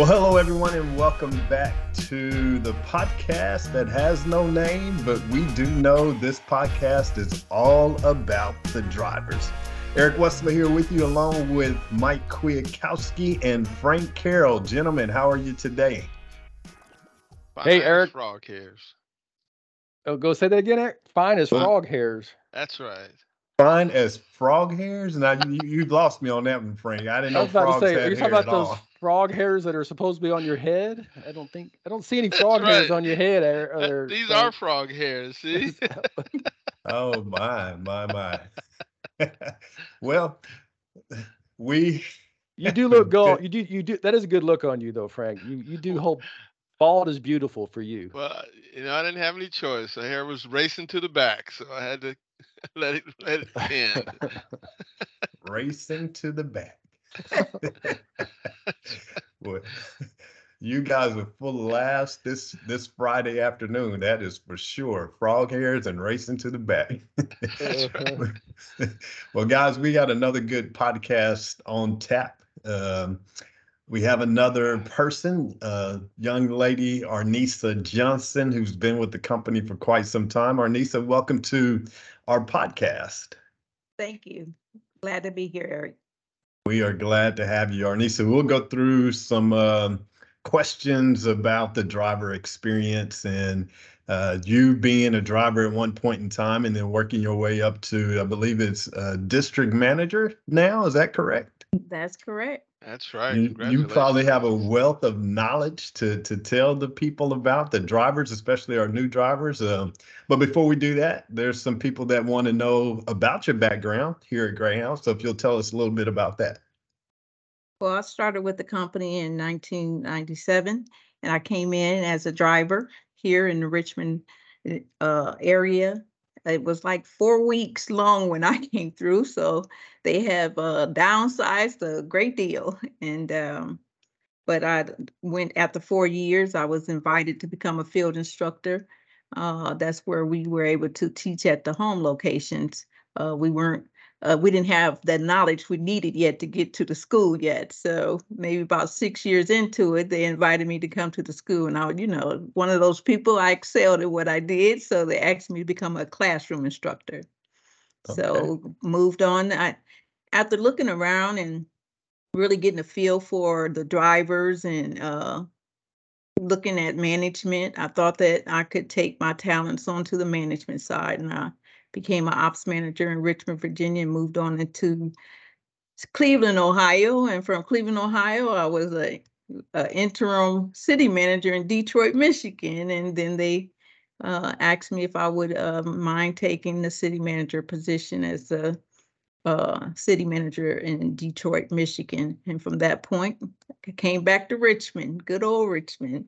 Well, hello, everyone, and welcome back to the podcast that has no name, but we do know this podcast is all about the drivers. Eric Wesley here with you, along with Mike Kwiatkowski and Frank Carroll. Gentlemen, how are you today? Fine Hey, Eric. Frog hairs. Oh, go say that again, Eric. Fine as Fine. frog hairs. That's right. Fine as frog hairs. Now you, you lost me on that one, Frank. I didn't I know was about frogs to say, are had you hair talking at about those all. Frog hairs that are supposed to be on your head? I don't think I don't see any That's frog hairs on your head. Eric, That- or- these Frank. are frog hairs. See? Oh my, my, my. well, we You do look Okay. gold. You do. You do. That is a good look on you, though, Frank. You you do hold bald is beautiful for you. well, you know, I didn't have any choice. The hair was racing to the back, so I had to let it let it end. racing to the back. Boy, you guys are full of laughs this this Friday afternoon. That is for sure. Frog hairs and racing to the back. That's right. well, guys, we got another good podcast on tap. Um, we have another person, uh, young lady, Arnisa Johnson, who's been with the company for quite some time. Arnisa, welcome to our podcast. Thank you. Glad to be here, Eric. We are glad to have you, Arnisa. We'll go through some um, questions about the driver experience and uh, you being a driver at one point in time and then working your way up to, I believe it's uh, district manager now. Is that correct? That's correct. That's right. You, you probably have a wealth of knowledge to to tell the people about the drivers, especially our new drivers. Um, but before we do that, there's some people that want to know about your background here at Greyhound. So if you'll tell us a little bit about that. Well, I started with the company in 1997 and I came in as a driver here in the Richmond uh, area. It was like four weeks long when I came through, so they have uh, downsized a great deal. And um, but I went after four years. I was invited to become a field instructor. Uh, that's where we were able to teach at the home locations. Uh, we weren't uh, we didn't have that knowledge we needed yet to get to the school yet. So maybe about six years into it, they invited me to come to the school. And I, was, you know, one of those people, I excelled at what I did. So they asked me to become a classroom instructor. So moved on. I, after looking around and really getting a feel for the drivers and uh, looking at management, I thought that I could take my talents onto the management side. And I became an ops manager in Richmond, Virginia, and moved on into Cleveland, Ohio. And from Cleveland, Ohio, I was a, a interim city manager in Detroit, Michigan. And then they uh, asked me if I would uh, mind taking the city manager position as a uh, city manager in Detroit, Michigan. And from that point, I came back to Richmond, good old Richmond.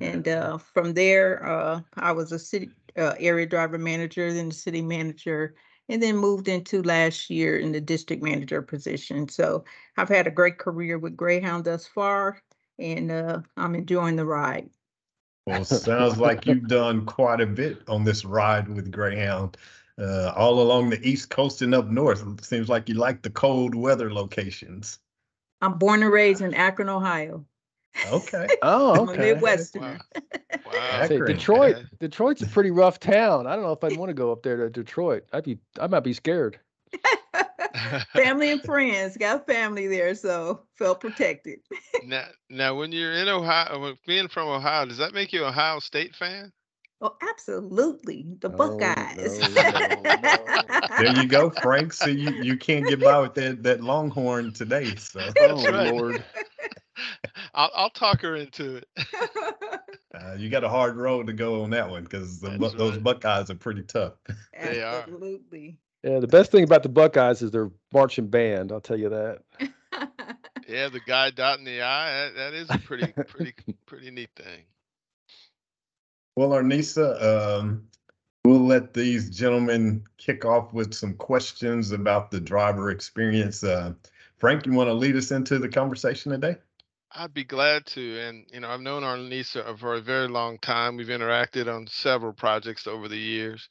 And uh, from there, uh, I was a city uh, area driver manager, then the city manager, and then moved into last year in the district manager position. So I've had a great career with Greyhound thus far, and uh, I'm enjoying the ride. Well, sounds like you've done quite a bit on this ride with Greyhound, uh, all along the East Coast and up north. It seems like you like the cold weather locations. I'm born and raised in Akron, Ohio. Okay. Oh, I'm a okay. Midwesterner. Wow. Say, Detroit. Yeah. Detroit's a pretty rough town. I don't know if I'd want to go up there to Detroit. I'd be. I might be scared. family and friends, got family there, so felt protected. now, now, when you're in Ohio, being from Ohio, does that make you a Ohio State fan? Oh, absolutely. The oh, No, Buckeyes. no, no, There you go, Frank. So you, you can't get by with that, that Longhorn today. So Oh right. Lord. I'll, I'll talk her into it. uh, you got a hard road to go on that one because That's those. Buckeyes are pretty tough. They are. Absolutely. Yeah, the best thing about the Buckeyes is their marching band. I'll tell you that. Yeah, the guy dotting the I. That, that is a pretty, pretty, pretty neat thing. Well, Arnisa, um, we'll let these gentlemen kick off with some questions about the driver experience. Uh, Frank, you want to lead us into the conversation today? I'd be glad to. And, you know, I've known Arnisa for a very long time. We've interacted on several projects over the years.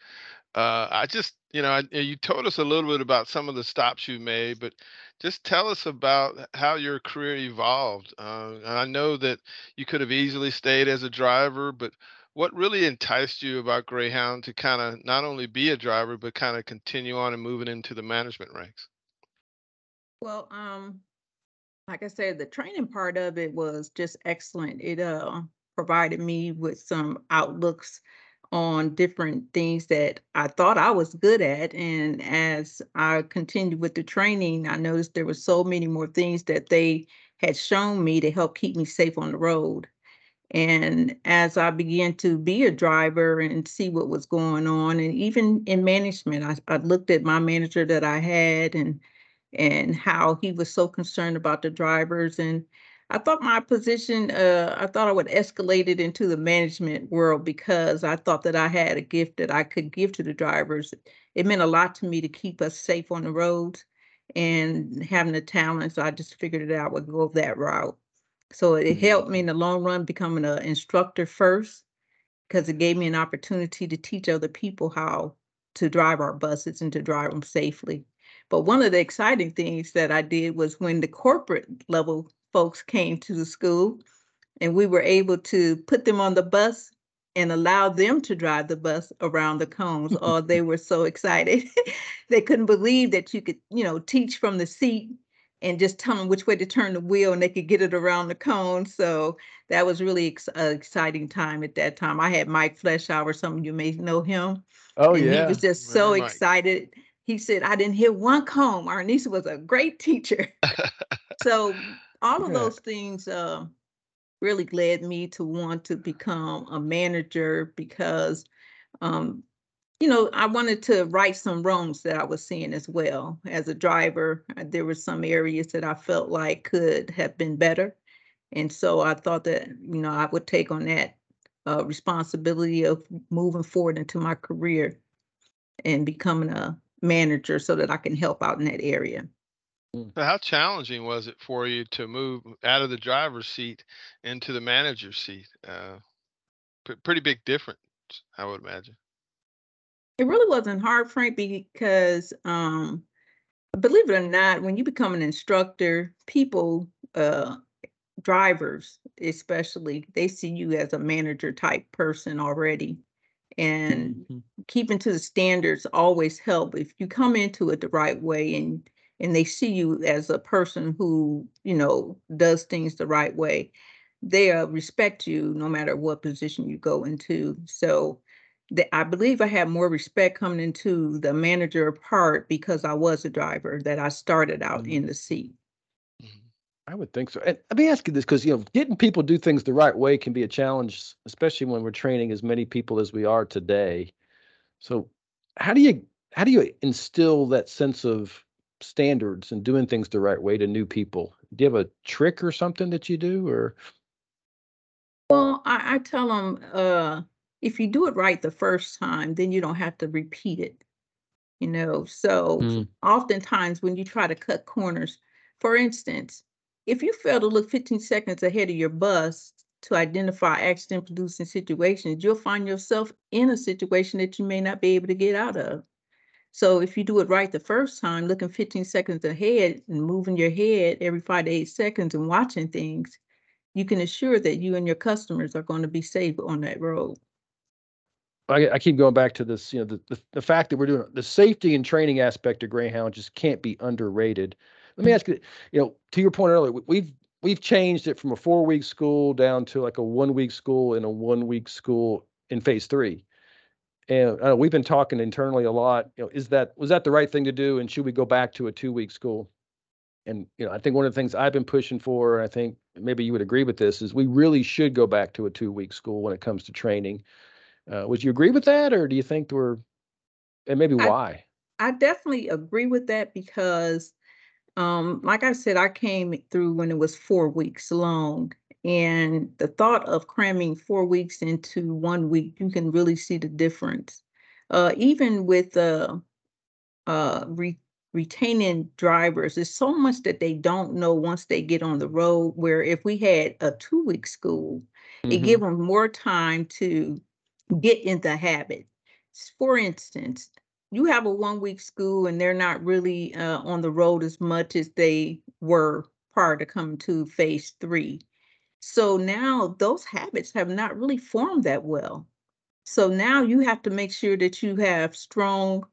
Uh, I just, you know, I, you told us a little bit about some of the stops you made, but just tell us about how your career evolved. Uh, and I know that you could have easily stayed as a driver, but what really enticed you about Greyhound to kind of not only be a driver, but kind of continue on and moving into the management ranks? Well, um, like I said, the training part of it was just excellent. It uh provided me with some outlooks on different things that I thought I was good at. And as I continued with the training, I noticed there were so many more things that they had shown me to help keep me safe on the road. And as I began to be a driver and see what was going on, and even in management, I, I looked at my manager that I had and and how he was so concerned about the drivers and I thought my position, uh, I thought I would escalate it into the management world because I thought that I had a gift that I could give to the drivers. It meant a lot to me to keep us safe on the roads and having the talent. So I just figured it out would go that route. So it Mm-hmm. helped me in the long run becoming an instructor first because it gave me an opportunity to teach other people how to drive our buses and to drive them safely. But one of the exciting things that I did was when the corporate level folks came to the school and we were able to put them on the bus and allow them to drive the bus around the cones. oh, they were so excited. they couldn't believe that you could, you know, teach from the seat and just tell them which way to turn the wheel and they could get it around the cone. So that was really ex- an exciting time at that time. I had Mike Fleshauer, some of you may know him. Oh yeah. he was just so excited. He said, I didn't hear one comb. Arnisa was a great teacher. so all of Yeah. those things uh, really led me to want to become a manager because um, you know i wanted to right some wrongs that i was seeing as well as a driver uh, there were some areas that i felt like could have been better and so i thought that you know i would take on that uh, responsibility of moving forward into my career and becoming a manager so that i can help out in that area So how challenging was it for you to move out of the driver's seat into the manager's seat? Uh, p- pretty big difference, I would imagine. It really wasn't hard, Frank, because um, believe it or not, when you become an instructor, people, uh, drivers especially, they see you as a manager type person already. And Mhm. keeping to the standards always help. If you come into it the right way and and they see you as a person who, you know, does things the right way, they uh, respect you no matter what position you go into. So the, I believe I had more respect coming into the manager part because I was a driver that I started out Mhm. in the seat. I would think so. And let me ask you this, because you know, getting people to do things the right way can be a challenge, especially when we're training as many people as we are today. So, how do you how do you instill that sense of standards and doing things the right way to new people? Do you have a trick or something that you do, or Well, I, I tell them uh, if you do it right the first time, then you don't have to repeat it. You know, so Mm. oftentimes when you try to cut corners, for instance, if you fail to look 15 seconds ahead of your bus to identify accident producing situations, you'll find yourself in a situation that you may not be able to get out of. So if you do it right the first time, looking 15 seconds ahead and moving your head every five to eight seconds and watching things, you can assure that you and your customers are going to be safe on that road. I, I keep going back to this, you know, the, the the fact that we're doing the safety and training aspect of Greyhound just can't be underrated. Let me ask you, you know, to your point earlier, we- we've we've changed it from a four week school down to like a one week school and a one week school in phase three. And uh, we've been talking internally a lot. You know, is that was that the right thing to do, and should we go back to a two week school? And you know, I think one of the things I've been pushing for, and I think maybe you would agree with this, is we really should go back to a two week school when it comes to training. Uh, would you agree with that, or do you think we're, and maybe I- why? I definitely agree with that because, um, like I said, I came through when it was four weeks long. And the thought of cramming four weeks into one week, you can really see the difference. Uh, even with uh, uh, re- retaining drivers, there's so much that they don't know once they get on the road. Where if we had a two week school, it Mhm. give them more time to get in the habit. for instance, you have a one week school and they're not really uh, on the road as much as they were prior to coming to phase three. So now those habits have not really formed that well. So now you have to make sure that you have strong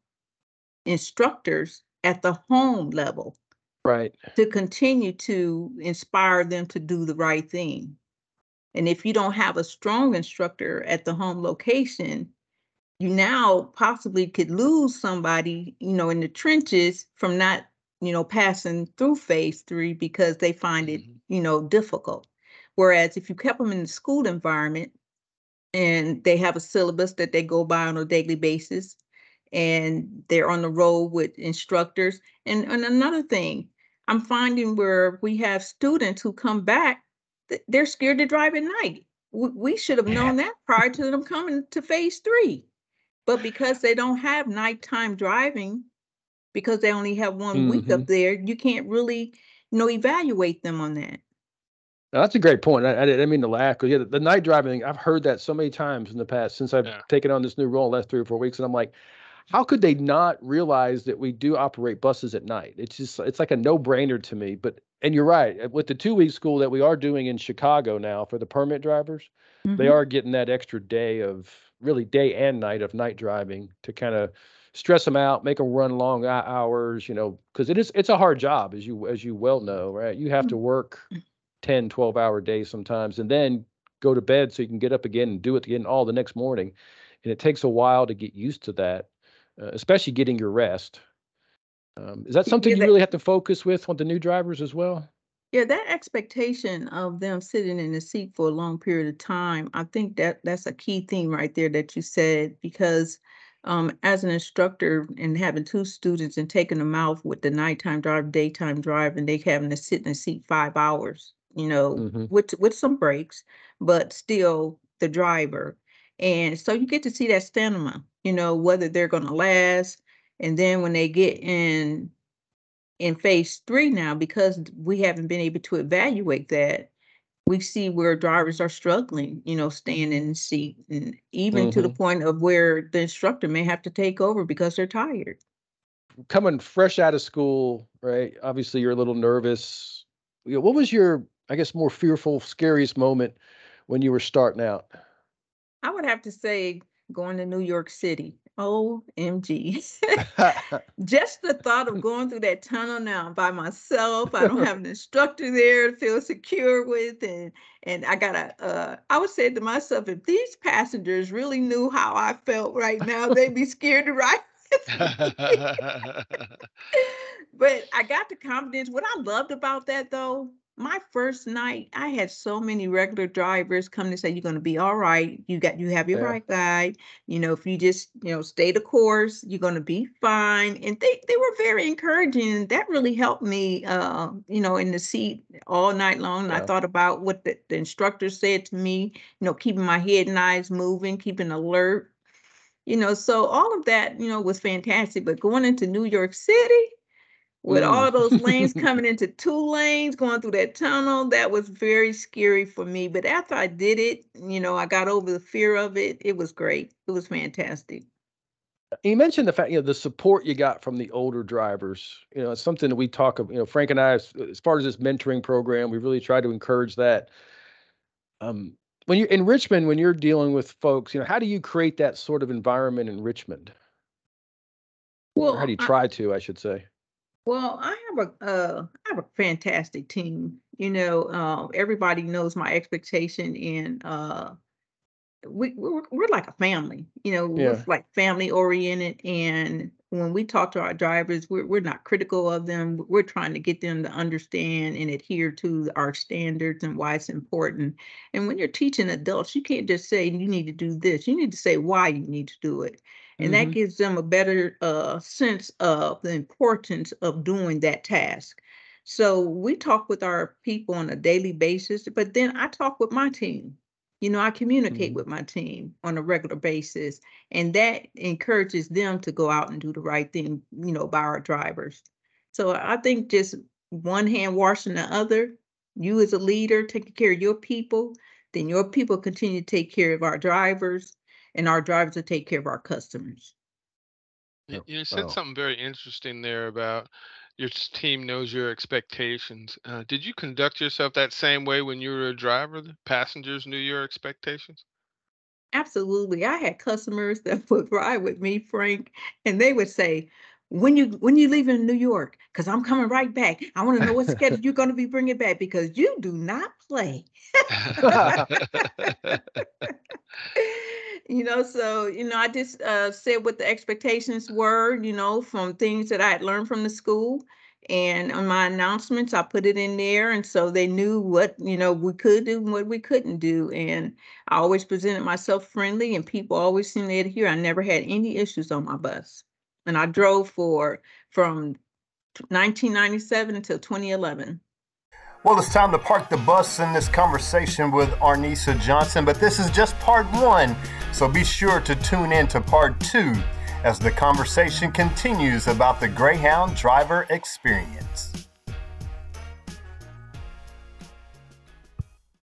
instructors at the home level Right. to continue to inspire them to do the right thing. And if you don't have a strong instructor at the home location, you now possibly could lose somebody, you know, in the trenches from not, you know, passing through phase three because they find it, Mhm. you know, difficult. Whereas if you kept them in the school environment and they have a syllabus that they go by on a daily basis and they're on the road with instructors. And, and another thing, I'm finding where we have students who come back, th- they're scared to drive at night. We, we should have known that prior to them coming to phase three. But because they don't have nighttime driving, because they only have one week up there, you can't really, you know, evaluate them on that. Now, that's a great point. I, I didn't mean to laugh because yeah, the, the night driving thing, I've heard that so many times in the past since I've Yeah. taken on this new role in the last three or four weeks. And I'm like, how could they not realize that we do operate buses at night? It's just, it's like a no brainer to me. But, and you're right, uh, with the two week school that we are doing in Chicago now for the permit drivers, they Mhm. are getting that extra day of really day and night of night driving to kind of stress them out, make them run long hours, you know, because it is, it's a hard job as you, as you well know, right? You have to work 10, 12 hour days sometimes and then go to bed so you can get up again and do it again all the next morning. And it takes a while to get used to that, uh, especially getting your rest. Um, is that something you really have to focus with on the new drivers as well? Yeah, that expectation of them sitting in a seat for a long period of time, I think that that's a key thing right there that you said, because um, as an instructor and having two students and taking them out with the nighttime drive, daytime drive, and they having to sit in a seat five hours, you know, Mhm. with with some breaks, but still the driver. And so you get to see that stamina, you know, whether they're gonna last. And then when they get in in phase three now, because we haven't been able to evaluate that, we see where drivers are struggling, you know, staying in the seat and even to the Mhm. point of where the instructor may have to take over because they're tired. Coming fresh out of school, right? Obviously, you're a little nervous. What was your, I guess, more fearful, scariest moment when you were starting out? I would have to say going to New York City. OMG. Just the thought of going through that tunnel now by myself. I don't have an instructor there to feel secure with and and I gotta uh I would say to myself, if these passengers really knew how I felt right now, they'd be scared to ride. but I got the confidence. What I loved about that though, my first night, I had so many regular drivers come to say, You're gonna be all right. You got you have your Yeah. right guide. You know, if you just, you know, stay the course, you're gonna be fine. And they they were very encouraging. And that really helped me uh, you know, in the seat all night long. And I thought about what the, the instructor said to me, you know, keeping my head and eyes moving, keeping alert you know so all of that you know was fantastic but going into new york city with Mm. all those lanes coming into two lanes going through that tunnel that was very scary for me but after i did it you know i got over the fear of it it was great it was fantastic You mentioned the fact, you know, the support you got from the older drivers. You know, it's something that we talk of, you know, Frank and I, as, as far as this mentoring program, we really try to encourage that. Um, when you're in Richmond, when you're dealing with folks, you know, how do you create that sort of environment in Richmond? Or how do you I- try to, I should say? Well, I have a uh, I have a fantastic team. You know, uh, everybody knows my expectation, and uh, we we're, we're like a family. You know, we're like family oriented, and when we talk to our drivers, we're we're not critical of them. We're trying to get them to understand and adhere to our standards and why it's important. And when you're teaching adults, you can't just say you need to do this. You need to say why you need to do it and that Mhm. gives them a better uh, sense of the importance of doing that task. So we talk with our people on a daily basis, but then I talk with my team. You know, I communicate Mhm. with my team on a regular basis, and that encourages them to go out and do the right thing, you know, by our drivers. So I think just one hand washing the other, you as a leader taking care of your people, then your people continue to take care of our drivers and our drivers to take care of our customers. You, you said something very interesting there about your team knows your expectations. Uh, did you conduct yourself that same way when you were a driver? The passengers knew your expectations? Absolutely. I had customers that would ride with me, Frank, and they would say, when you when you leave in New York, because I'm coming right back. I want to know what schedule you're going to be bringing back because you do not play. you know, so you know, I just uh, said what the expectations were. You know, from things that I had learned from the school, and on my announcements, I put it in there, and so they knew what you know we could do and what we couldn't do. And I always presented myself friendly, and people always seemed to adhere. I never had any issues on my bus, and I drove for from 1997 until 2011. Well, it's time to park the bus in this conversation with Arnisa Johnson, but this is just part one, so be sure to tune in to part two as the conversation continues about the Greyhound driver experience.